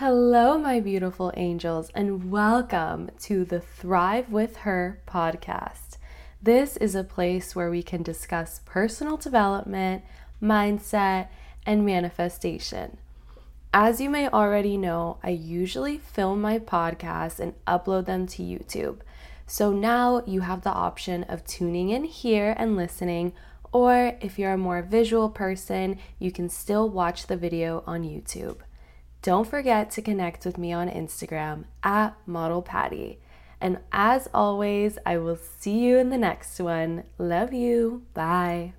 Hello, my beautiful angels, and welcome to the Thrive with Her podcast. This is a place where we can discuss personal development, mindset, and manifestation. As you may already know, I usually film my podcasts and upload them to YouTube. So now you have the option of tuning in here and listening, or if you're a more visual person, you can still watch the video on YouTube. Don't forget to connect with me on Instagram at Model Patty. And as always, I will see you in the next one. Love you. Bye.